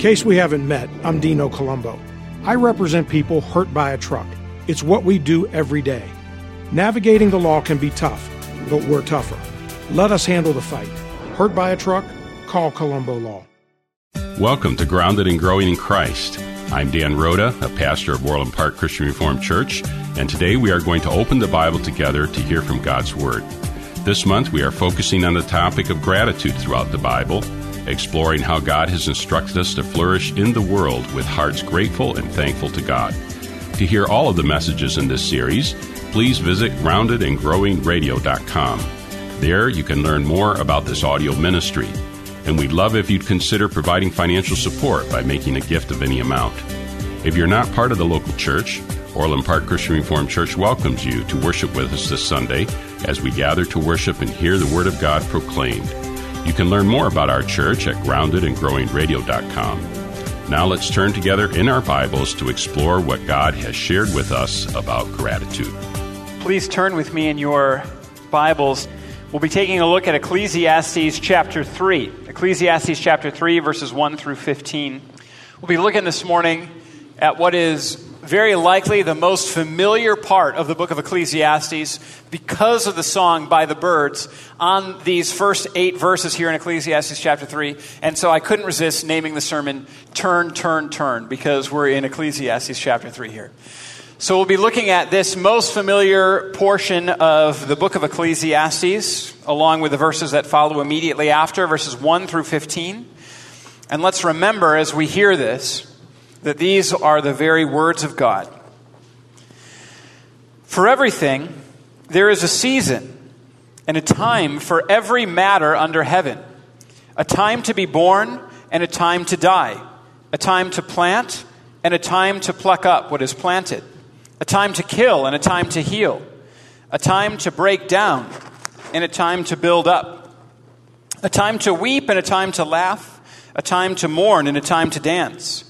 case we haven't met, I'm Dino Colombo. I represent people hurt by a truck. It's what we do every day. Navigating the law can be tough, but we're tougher. Let us handle the fight. Hurt by a truck? Call Colombo Law. Welcome to Grounded and Growing in Christ. I'm Dan Rhoda, a pastor of Orland Park Christian Reformed Church, and today we are going to open the Bible together to hear from God's Word. This month we are focusing on the topic of gratitude throughout the Bible, exploring how God has instructed us to flourish in the world with hearts grateful and thankful to God. To hear all of the messages in this series, please visit groundedandgrowingradio.com. There you can learn more about this audio ministry and we'd love if you'd consider providing financial support by making a gift of any amount. If you're not part of the local church, Orland Park Christian Reformed Church welcomes you to worship with us this Sunday as we gather to worship and hear the Word of God proclaimed. You can learn more about our church at groundedandgrowingradio.com. Now let's turn together in our Bibles to explore what God has shared with us about gratitude. Please turn with me in your Bibles We'll be taking a look at Ecclesiastes chapter 3. Ecclesiastes chapter 3, verses 1 through 15. We'll be looking this morning at what is very likely the most familiar part of the book of Ecclesiastes because of the song by the Byrds on these first eight verses here in Ecclesiastes chapter 3. And so I couldn't resist naming the sermon Turn, Turn, Turn because we're in Ecclesiastes chapter 3 here. So we'll be looking at this most familiar portion of the book of Ecclesiastes, along with the verses that follow immediately after, verses 1 through 15. And let's remember as we hear this that these are the very words of God. For everything, there is a season and a time for every matter under heaven a time to be born and a time to die, a time to plant and a time to pluck up what is planted a time to kill and a time to heal, a time to break down and a time to build up, a time to weep and a time to laugh, a time to mourn and a time to dance,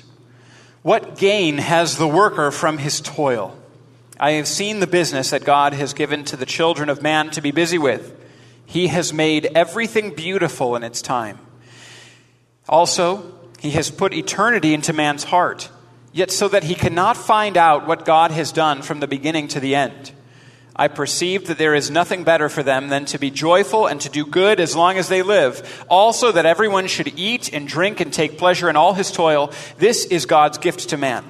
What gain has the worker from his toil? I have seen the business that God has given to the children of man to be busy with. He has made everything beautiful in its time. Also, He has put eternity into man's heart, yet so that he cannot find out what God has done from the beginning to the end. I perceive that there is nothing better for them than to be joyful and to do good as long as they live. Also, that everyone should eat and drink and take pleasure in all his toil. This is God's gift to man.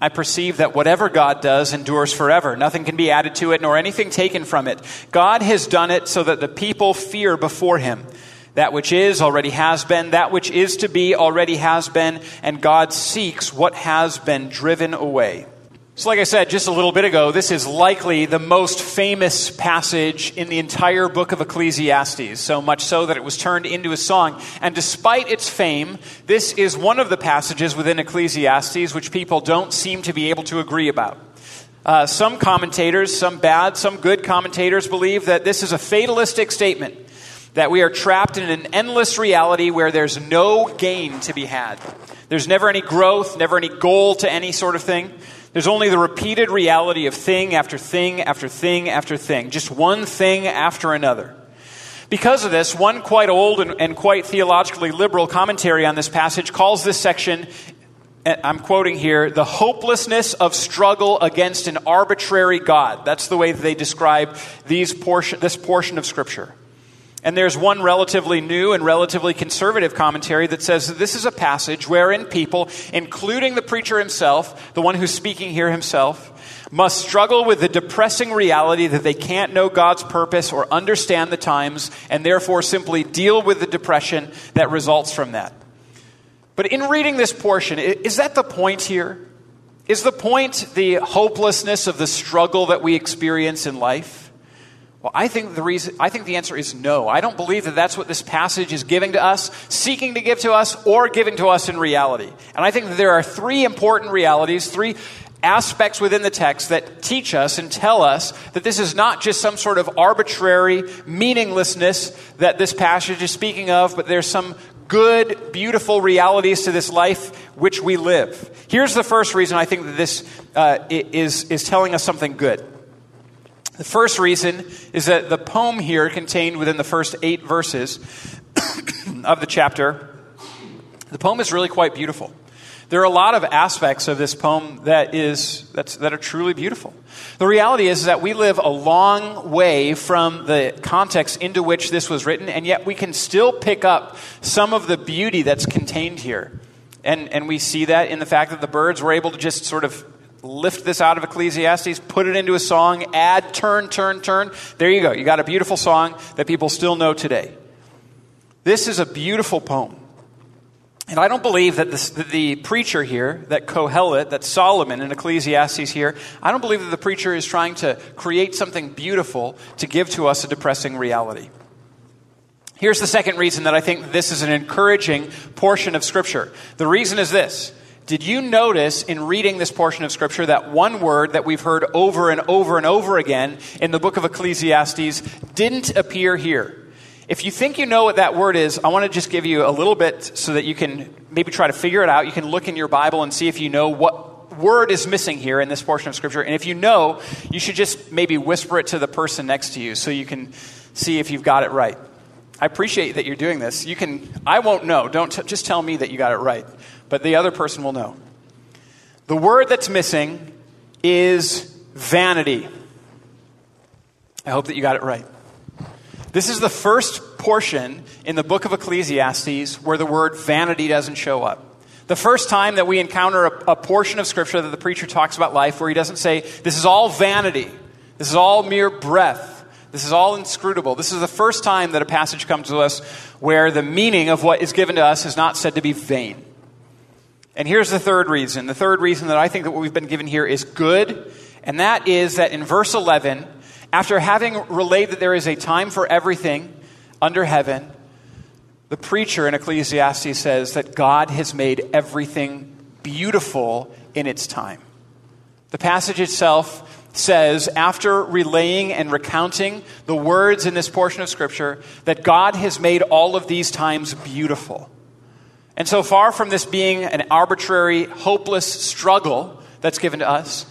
I perceive that whatever God does endures forever. Nothing can be added to it, nor anything taken from it. God has done it so that the people fear before him. That which is already has been, that which is to be already has been, and God seeks what has been driven away. So, like I said just a little bit ago, this is likely the most famous passage in the entire book of Ecclesiastes, so much so that it was turned into a song. And despite its fame, this is one of the passages within Ecclesiastes which people don't seem to be able to agree about. Uh, some commentators, some bad, some good commentators, believe that this is a fatalistic statement that we are trapped in an endless reality where there's no gain to be had. There's never any growth, never any goal to any sort of thing. There's only the repeated reality of thing after thing after thing after thing, just one thing after another. Because of this, one quite old and, and quite theologically liberal commentary on this passage calls this section, eh, I'm quoting here, the hopelessness of struggle against an arbitrary God. That's the way they describe these portion, this portion of Scripture. And there's one relatively new and relatively conservative commentary that says that this is a passage wherein people, including the preacher himself, the one who's speaking here himself, must struggle with the depressing reality that they can't know God's purpose or understand the times, and therefore simply deal with the depression that results from that. But in reading this portion, is that the point here? Is the point the hopelessness of the struggle that we experience in life? Well, I think the reason I think the answer is no. I don't believe that that's what this passage is giving to us, seeking to give to us or giving to us in reality. And I think that there are three important realities, three aspects within the text that teach us and tell us that this is not just some sort of arbitrary meaninglessness that this passage is speaking of, but there's some good, beautiful realities to this life which we live. Here's the first reason I think that this uh, is, is telling us something good. The first reason is that the poem here contained within the first eight verses of the chapter, the poem is really quite beautiful. There are a lot of aspects of this poem that, is, that are truly beautiful. The reality is that we live a long way from the context into which this was written, and yet we can still pick up some of the beauty that's contained here. And, and we see that in the fact that the Byrds were able to just sort of lift this out of Ecclesiastes, put it into a song, add turn, turn, turn. There you go. You got a beautiful song that people still know today. This is a beautiful poem. And I don't believe that, this, the preacher here, that Kohelet, that Solomon in Ecclesiastes here, I don't believe that the preacher is trying to create something beautiful to give to us a depressing reality. Here's the second reason that I think this is an encouraging portion of Scripture. The reason is this did you notice in reading this portion of Scripture that one word that we've heard over and over and over again in the book of Ecclesiastes didn't appear here? If you think you know what that word is, I want to just give you a little bit so that you can maybe try to figure it out. You can look in your Bible and see if you know what word is missing here in this portion of Scripture. And if you know, you should just maybe whisper it to the person next to you so you can see if you've got it right. I appreciate that you're doing this. You can, I won't know. Don't t- just tell me that you got it right but the other person will know. The word that's missing is vanity. I hope that you got it right. This is the first portion in the book of Ecclesiastes where the word vanity doesn't show up. The first time that we encounter a, a, portion of Scripture that the preacher talks about life where he doesn't say, This is all vanity, this is all mere breath, this is all inscrutable. This is the first time that a passage comes to us where the meaning of what is given to us is not said to be vain. And here's the third reason. The third reason that I think that what we've been given here is good, and that is that in verse 11, after having relayed that there is a time for everything under heaven, the preacher in Ecclesiastes says that God has made everything beautiful in its time. The passage itself says, after relaying and recounting the words in this portion of Scripture, that God has made all of these times beautiful. And so far from this being an arbitrary, hopeless struggle that's given to us,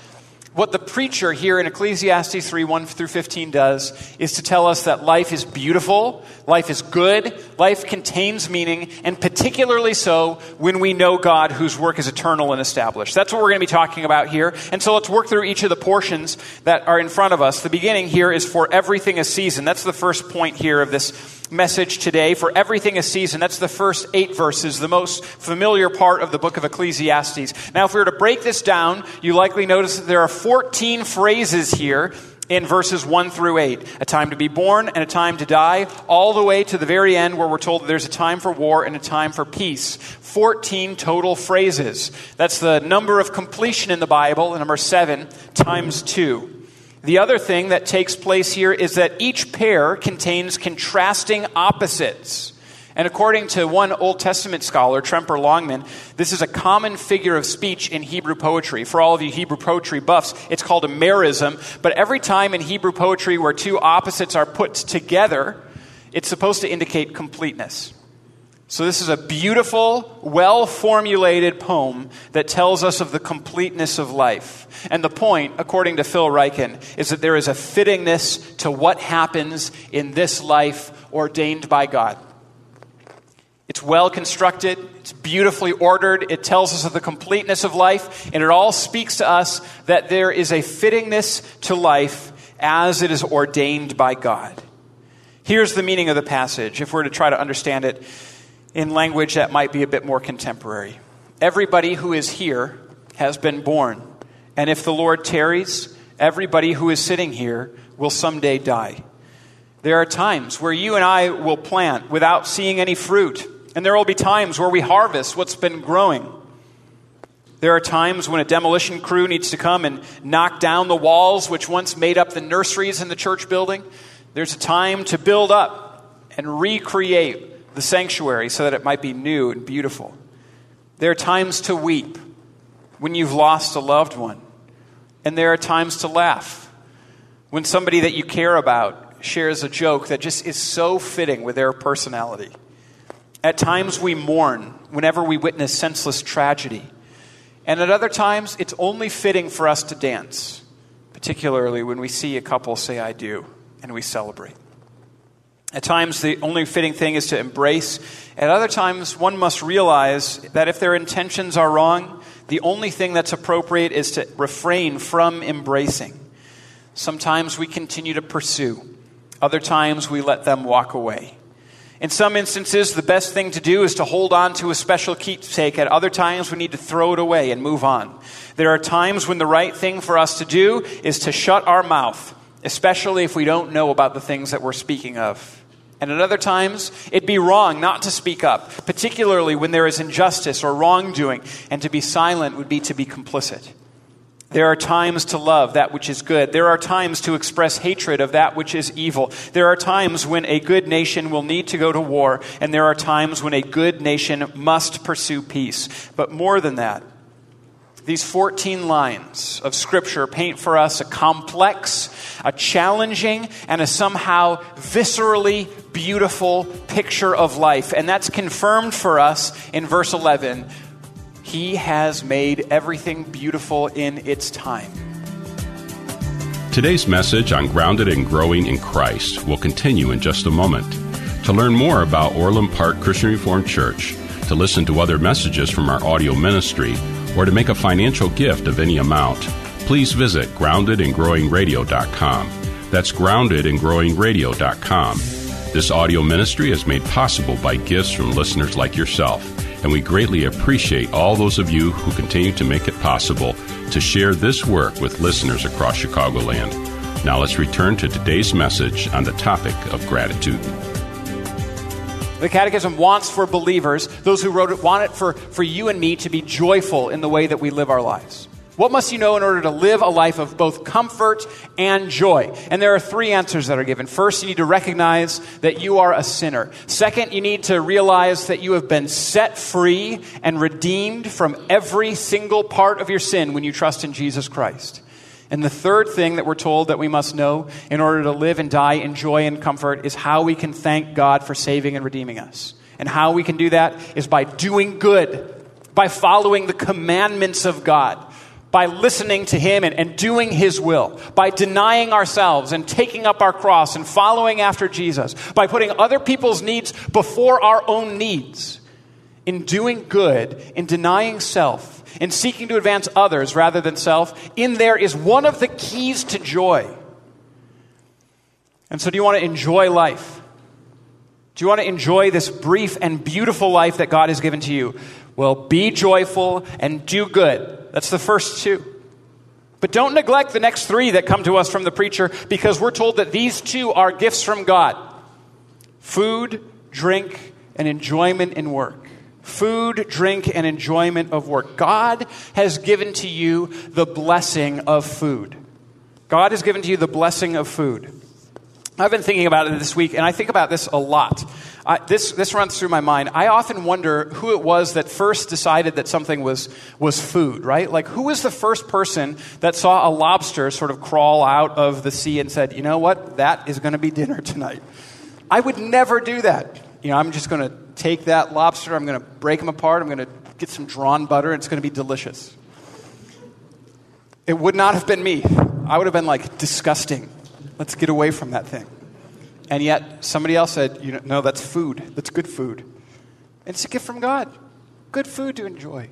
what the preacher here in Ecclesiastes 3 1 through 15 does is to tell us that life is beautiful, life is good, life contains meaning, and particularly so when we know God whose work is eternal and established. That's what we're going to be talking about here. And so let's work through each of the portions that are in front of us. The beginning here is for everything a season. That's the first point here of this message today for everything a season. That's the first eight verses, the most familiar part of the book of Ecclesiastes. Now, if we were to break this down, you likely notice that there are 14 phrases here in verses 1 through 8 a time to be born and a time to die, all the way to the very end where we're told there's a time for war and a time for peace. 14 total phrases. That's the number of completion in the Bible, the number 7 times 2. The other thing that takes place here is that each pair contains contrasting opposites. And according to one Old Testament scholar, Tremper Longman, this is a common figure of speech in Hebrew poetry. For all of you Hebrew poetry buffs, it's called a merism. But every time in Hebrew poetry where two opposites are put together, it's supposed to indicate completeness. So, this is a beautiful, well formulated poem that tells us of the completeness of life. And the point, according to Phil Ryken, is that there is a fittingness to what happens in this life ordained by God. It's well constructed, it's beautifully ordered, it tells us of the completeness of life, and it all speaks to us that there is a fittingness to life as it is ordained by God. Here's the meaning of the passage, if we're to try to understand it in language that might be a bit more contemporary. Everybody who is here has been born. And if the Lord tarries, everybody who is sitting here will someday die. There are times where you and I will plant without seeing any fruit, and there will be times where we harvest what's been growing. There are times when a demolition crew needs to come and knock down the walls which once made up the nurseries in the church building There's a time to build up and recreate the sanctuary so that it might be new and beautiful. There are times to weep when you've lost a loved one. And there are times to laugh when somebody that you care about shares a joke that just is so fitting with their personality. At times we mourn whenever we witness senseless tragedy. And at other times, it's only fitting for us to dance, particularly when we see a couple say, I do, and we celebrate. At times, the only fitting thing is to embrace. At other times, one must realize that if their intentions are wrong, the only thing that's appropriate is to refrain from embracing. Sometimes we continue to pursue, other times we let them walk away. In some instances, the best thing to do is to hold on to a special keepsake. At other times, we need to throw it away and move on. There are times when the right thing for us to do is to shut our mouth, especially if we don't know about the things that we're speaking of. And at other times, it'd be wrong not to speak up, particularly when there is injustice or wrongdoing, and to be silent would be to be complicit. There are times to love that which is good. There are times to express hatred of that which is evil. There are times when a good nation will need to go to war, and there are times when a good nation must pursue peace. But more than that, these 14 lines of Scripture paint for us a complex, a challenging, and a somehow viscerally beautiful picture of life. And that's confirmed for us in verse 11 he has made everything beautiful in its time. Today's message on Grounded and Growing in Christ will continue in just a moment. To learn more about Orland Park Christian Reformed Church, to listen to other messages from our audio ministry, or to make a financial gift of any amount, please visit groundedandgrowingradio.com. That's groundedandgrowingradio.com. This audio ministry is made possible by gifts from listeners like yourself and we greatly appreciate all those of you who continue to make it possible to share this work with listeners across Chicagoland. Now let's return to today's message on the topic of gratitude. The Catechism wants for believers, those who wrote it, want it for, for you and me to be joyful in the way that we live our lives. What must you know in order to live a life of both comfort and joy? And there are three answers that are given. First, you need to recognize that you are a sinner. Second, you need to realize that you have been set free and redeemed from every single part of your sin when you trust in Jesus Christ. And the third thing that we're told that we must know in order to live and die in joy and comfort is how we can thank God for saving and redeeming us. And how we can do that is by doing good, by following the commandments of God by listening to Him and, and, doing His will, by denying ourselves and taking up our cross and following after Jesus, by putting other people's needs before our own needs, in doing good, in denying self, in seeking to advance others rather than self, in there is one of the keys to joy. And so, do you want to enjoy life? Do you want to enjoy this brief and beautiful life that God has given to you? Well, be joyful and do good that's the first two. But don't neglect the next three that come to us from the preacher because we're told that these two are gifts from God food, drink, and enjoyment in work. Food, drink, and enjoyment of work. God has given to you the blessing of food. God has given to you the blessing of food. I've been thinking about it this week, and I think about this a lot. This, this runs through my mind. I often wonder who it was that first decided that something was, was food, right? Like, who was the first person that saw a lobster sort of crawl out of the sea and said, you know what, that is going to be dinner tonight? I would never do that. You know, I'm just going to take that lobster, I'm going to break them apart, I'm going to get some drawn butter, it's going to be delicious. It would not have been me. I would have been like, disgusting. Let's get away from that thing. And yet, somebody else said, you know, no, that's food. That's good food. It's a gift from God. Good food to enjoy.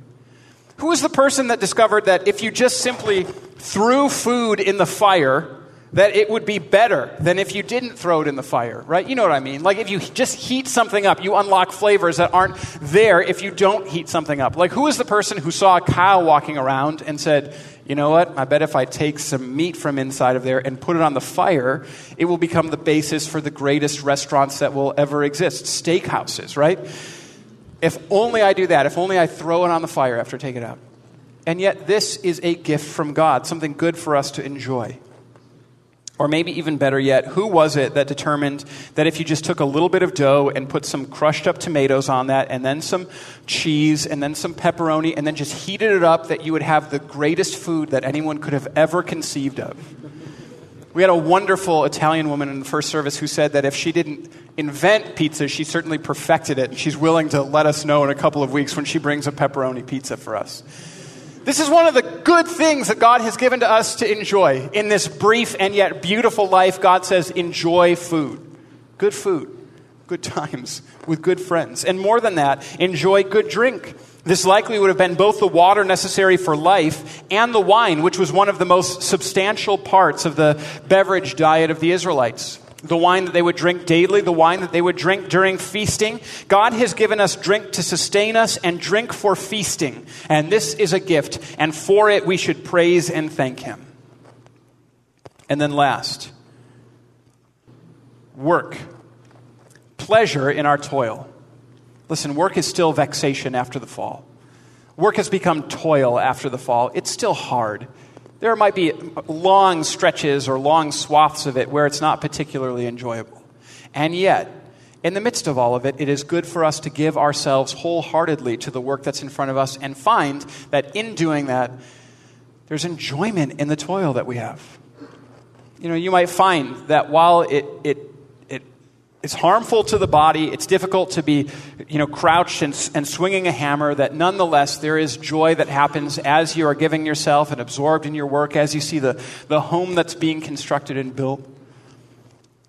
Who was the person that discovered that if you just simply threw food in the fire, that it would be better than if you didn't throw it in the fire, right? You know what I mean? Like if you just heat something up, you unlock flavors that aren't there if you don't heat something up. Like who is the person who saw a cow walking around and said, you know what? I bet if I take some meat from inside of there and put it on the fire, it will become the basis for the greatest restaurants that will ever exist steakhouses, right? If only I do that, if only I throw it on the fire after I take it out. And yet, this is a gift from God, something good for us to enjoy. Or maybe even better yet, who was it that determined that if you just took a little bit of dough and put some crushed up tomatoes on that, and then some cheese, and then some pepperoni, and then just heated it up, that you would have the greatest food that anyone could have ever conceived of? We had a wonderful Italian woman in the first service who said that if she didn't invent pizza, she certainly perfected it. And she's willing to let us know in a couple of weeks when she brings a pepperoni pizza for us. This is one of the good things that God has given to us to enjoy. In this brief and yet beautiful life, God says, enjoy food. Good food, good times with good friends. And more than that, enjoy good drink. This likely would have been both the water necessary for life and the wine, which was one of the most substantial parts of the beverage diet of the Israelites the wine that they would drink daily, the wine that they would drink during feasting. God has given us drink to sustain us and drink for feasting. And this is a gift, and for it we should praise and thank Him. And then last, work. Pleasure in our toil. Listen, work is still vexation after the fall. Work has become toil after the fall. It's still hard. There might be long stretches or long swaths of it where it's not particularly enjoyable. And yet, in the midst of all of it, it is good for us to give ourselves wholeheartedly to the work that's in front of us and find that in doing that, there's enjoyment in the toil that we have. You know, you might find that while it, it it's harmful to the body. It's difficult to be, you know, crouched and, and swinging a hammer. That nonetheless, there is joy that happens as you are giving yourself and absorbed in your work, as you see the, the home that's being constructed and built.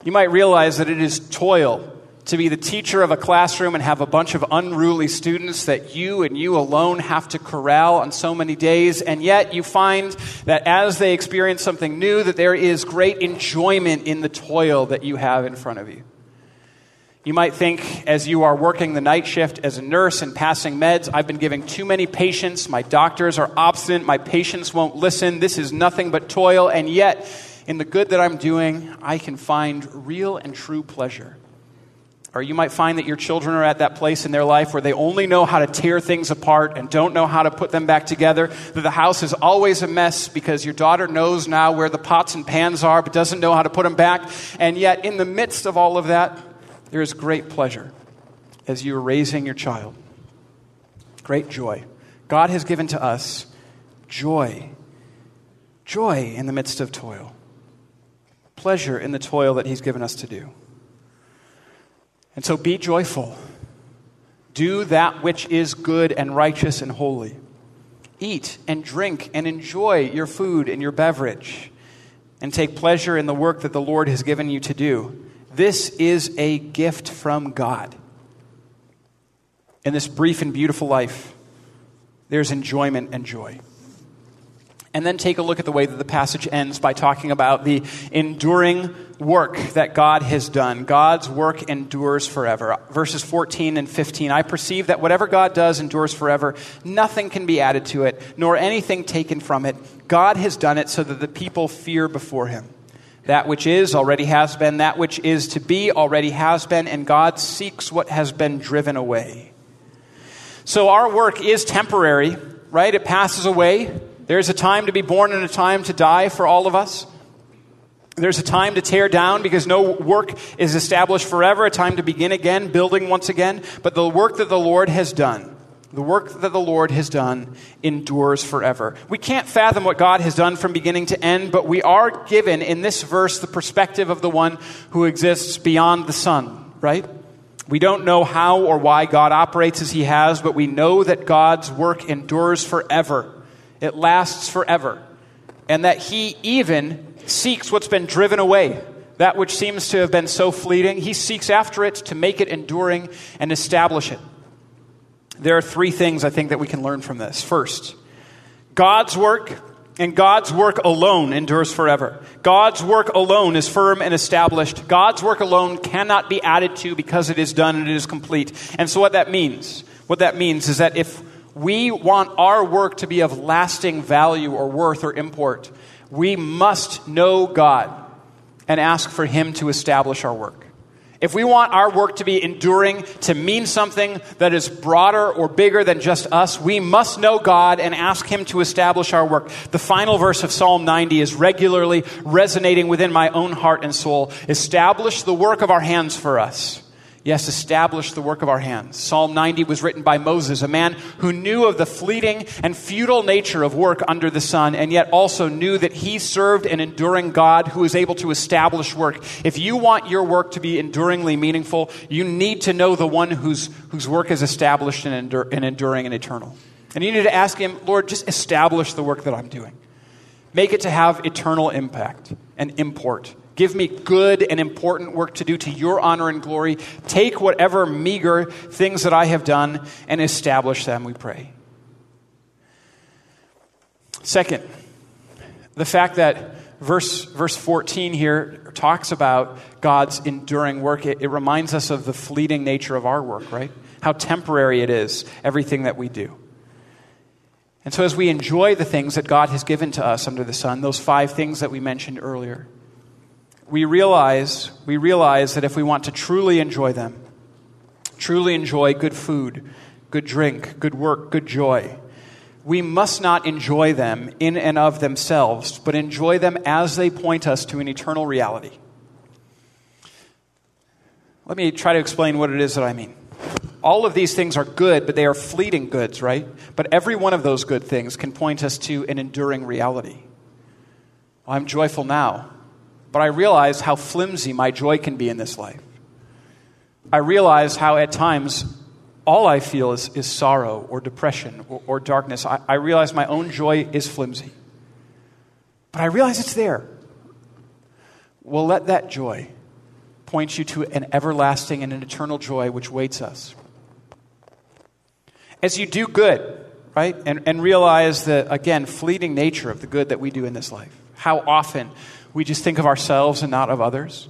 You might realize that it is toil to be the teacher of a classroom and have a bunch of unruly students that you and you alone have to corral on so many days and yet you find that as they experience something new that there is great enjoyment in the toil that you have in front of you you might think, as you are working the night shift as a nurse and passing meds, I've been giving too many patients. My doctors are obstinate. My patients won't listen. This is nothing but toil. And yet, in the good that I'm doing, I can find real and true pleasure. Or you might find that your children are at that place in their life where they only know how to tear things apart and don't know how to put them back together. That the house is always a mess because your daughter knows now where the pots and pans are but doesn't know how to put them back. And yet, in the midst of all of that, there is great pleasure as you are raising your child. Great joy. God has given to us joy. Joy in the midst of toil. Pleasure in the toil that He's given us to do. And so be joyful. Do that which is good and righteous and holy. Eat and drink and enjoy your food and your beverage. And take pleasure in the work that the Lord has given you to do. This is a gift from God. In this brief and beautiful life, there's enjoyment and joy. And then take a look at the way that the passage ends by talking about the enduring work that God has done. God's work endures forever. Verses 14 and 15. I perceive that whatever God does endures forever. Nothing can be added to it, nor anything taken from it. God has done it so that the people fear before him. That which is already has been, that which is to be already has been, and God seeks what has been driven away. So our work is temporary, right? It passes away. There's a time to be born and a time to die for all of us. There's a time to tear down because no work is established forever, a time to begin again, building once again. But the work that the Lord has done, the work that the Lord has done endures forever. We can't fathom what God has done from beginning to end, but we are given in this verse the perspective of the one who exists beyond the sun, right? We don't know how or why God operates as he has, but we know that God's work endures forever. It lasts forever. And that he even seeks what's been driven away, that which seems to have been so fleeting. He seeks after it to make it enduring and establish it there are three things I think that we can learn from this. First, God's work and God's work alone endures forever. God's work alone is firm and established. God's work alone cannot be added to because it is done and it is complete. And so, what that means, what that means is that if we want our work to be of lasting value or worth or import, we must know God and ask for Him to establish our work. If we want our work to be enduring, to mean something that is broader or bigger than just us, we must know God and ask Him to establish our work. The final verse of Psalm 90 is regularly resonating within my own heart and soul. Establish the work of our hands for us. Yes, establish the work of our hands. Psalm 90 was written by Moses, a man who knew of the fleeting and futile nature of work under the sun, and yet also knew that he served an enduring God who is able to establish work. If you want your work to be enduringly meaningful, you need to know the one whose, whose work is established and, and enduring and eternal. And you need to ask him, Lord, just establish the work that I'm doing. Make it to have eternal impact and import. Give me good and important work to do to your honor and glory. Take whatever meager things that I have done and establish them, we pray. Second, the fact that verse, verse 14 here talks about God's enduring work, it, it reminds us of the fleeting nature of our work, right? How temporary it is, everything that we do. And so, as we enjoy the things that God has given to us under the sun, those five things that we mentioned earlier, we realize, we realize that if we want to truly enjoy them, truly enjoy good food, good drink, good work, good joy, we must not enjoy them in and of themselves, but enjoy them as they point us to an eternal reality. Let me try to explain what it is that I mean. All of these things are good, but they are fleeting goods, right? But every one of those good things can point us to an enduring reality. I'm joyful now but I realize how flimsy my joy can be in this life. I realize how at times all I feel is, is sorrow or depression or, or darkness. I, I realize my own joy is flimsy. But I realize it's there. Well, let that joy point you to an everlasting and an eternal joy which waits us. As you do good, right, and, and realize the, again, fleeting nature of the good that we do in this life, how often we just think of ourselves and not of others?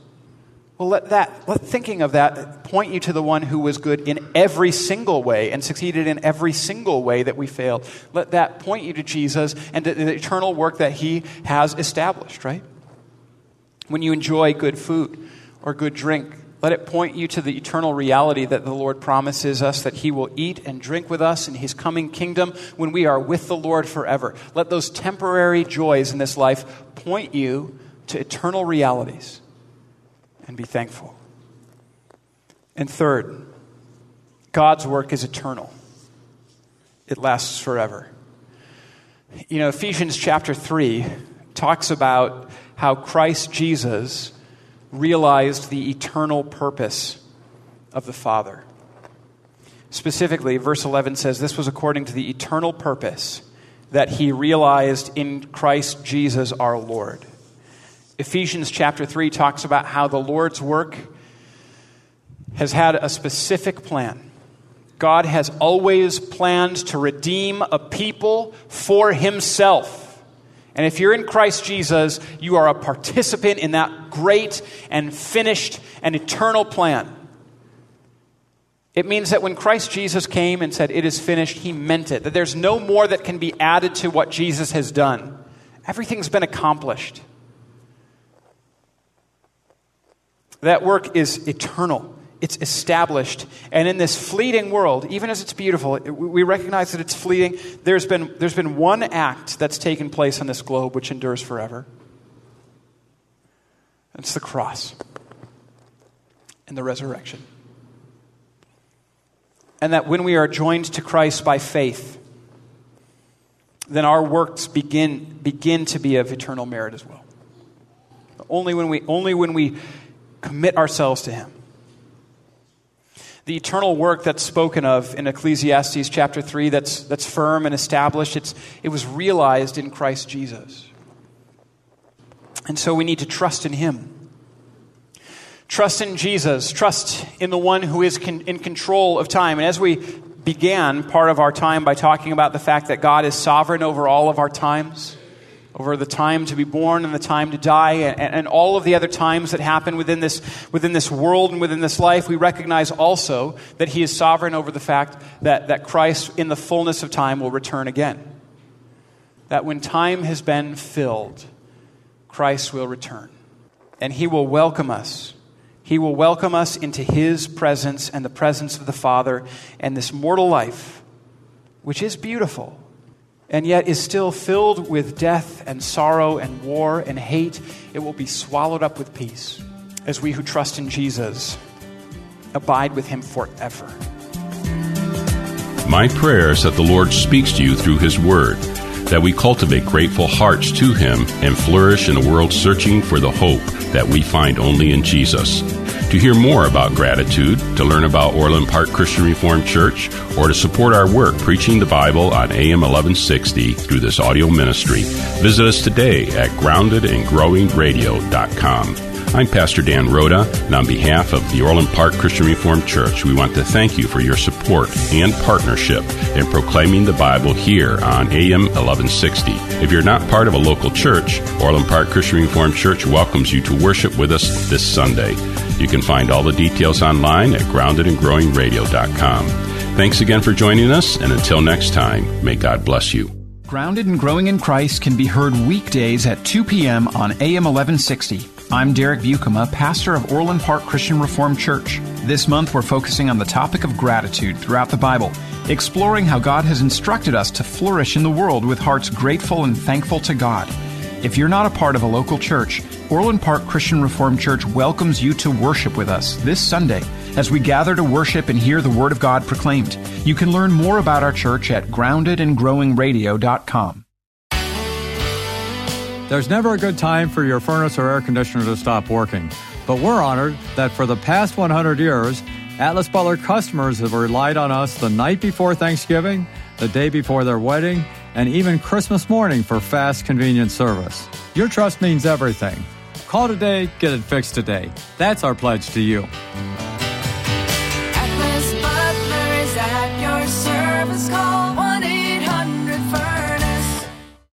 Well, let that, let thinking of that point you to the one who was good in every single way and succeeded in every single way that we failed. Let that point you to Jesus and to the eternal work that he has established, right? When you enjoy good food or good drink, let it point you to the eternal reality that the Lord promises us that He will eat and drink with us in His coming kingdom when we are with the Lord forever. Let those temporary joys in this life point you to eternal realities and be thankful. And third, God's work is eternal, it lasts forever. You know, Ephesians chapter 3 talks about how Christ Jesus realized the eternal purpose of the Father. Specifically, verse 11 says, This was according to the eternal purpose that he realized in Christ Jesus our Lord Ephesians chapter 3 talks about how the Lord's work has had a specific plan. God has always planned to redeem a people for himself. And if you're in Christ Jesus, you are a participant in that great and finished and eternal plan. It means that when Christ Jesus came and said, It is finished, he meant it. That there's no more that can be added to what Jesus has done. Everything's been accomplished. That work is eternal. It's established. And in this fleeting world, even as it's beautiful, we recognize that it's fleeting. There's been, there's been one act that's taken place on this globe which endures forever. It's the cross and the resurrection. And that when we are joined to Christ by faith, then our works begin, begin to be of eternal merit as well. Only when we, only when we commit ourselves to Him. The eternal work that's spoken of in Ecclesiastes chapter 3 that's, that's firm and established, it's, it was realized in Christ Jesus. And so we need to trust in Him. Trust in Jesus. Trust in the one who is con- in control of time. And as we began part of our time by talking about the fact that God is sovereign over all of our times, over the time to be born and the time to die and, and, all of the other times that happen within this, within this world and within this life, we recognize also that He is sovereign over the fact that, that Christ, in the fullness of time, will return again. That when time has been filled, Christ will return. And He will welcome us He will welcome us into His presence and the presence of the Father and this mortal life, which is beautiful and yet is still filled with death and sorrow and war and hate. It will be swallowed up with peace as we who trust in Jesus abide with Him forever. My prayer is that the Lord speaks to you through His Word, that we cultivate grateful hearts to Him and flourish in a world searching for the hope that we find only in Jesus. To hear more about gratitude, to learn about Orland Park Christian Reformed Church, or to support our work preaching the Bible on AM 1160 through this audio ministry, visit us today at groundedandgrowingradio.com. I'm Pastor Dan Rhoda, and on behalf of the Orland Park Christian Reformed Church, we want to thank you for your support and partnership in proclaiming the Bible here on AM 1160. If you're not part of a local church, Orland Park Christian Reformed Church welcomes you to worship with us this Sunday. You can find all the details online at groundedandgrowingradio.com. Thanks again for joining us, and until next time, may God bless you. Grounded and Growing in Christ can be heard weekdays at 2 p.m. on AM 1160. I'm Derek Buikema, pastor of Orland Park Christian Reformed Church. This month, we're focusing on the topic of gratitude throughout the Bible, exploring how God has instructed us to flourish in the world with hearts grateful and thankful to God. If you're not a part of a local church, Orland Park Christian Reformed Church welcomes you to worship with us this Sunday as we gather to worship and hear the Word of God proclaimed. You can learn more about our church at groundedandgrowingradio.com. There's never a good time for your furnace or air conditioner to stop working, but we're honored that for the past 100 years, Atlas Butler customers have relied on us the night before Thanksgiving, the day before their wedding, and even Christmas morning for fast, convenient service. Your trust means everything. Call today, get it fixed today. That's our pledge to you. Atlas Butler is at your service call.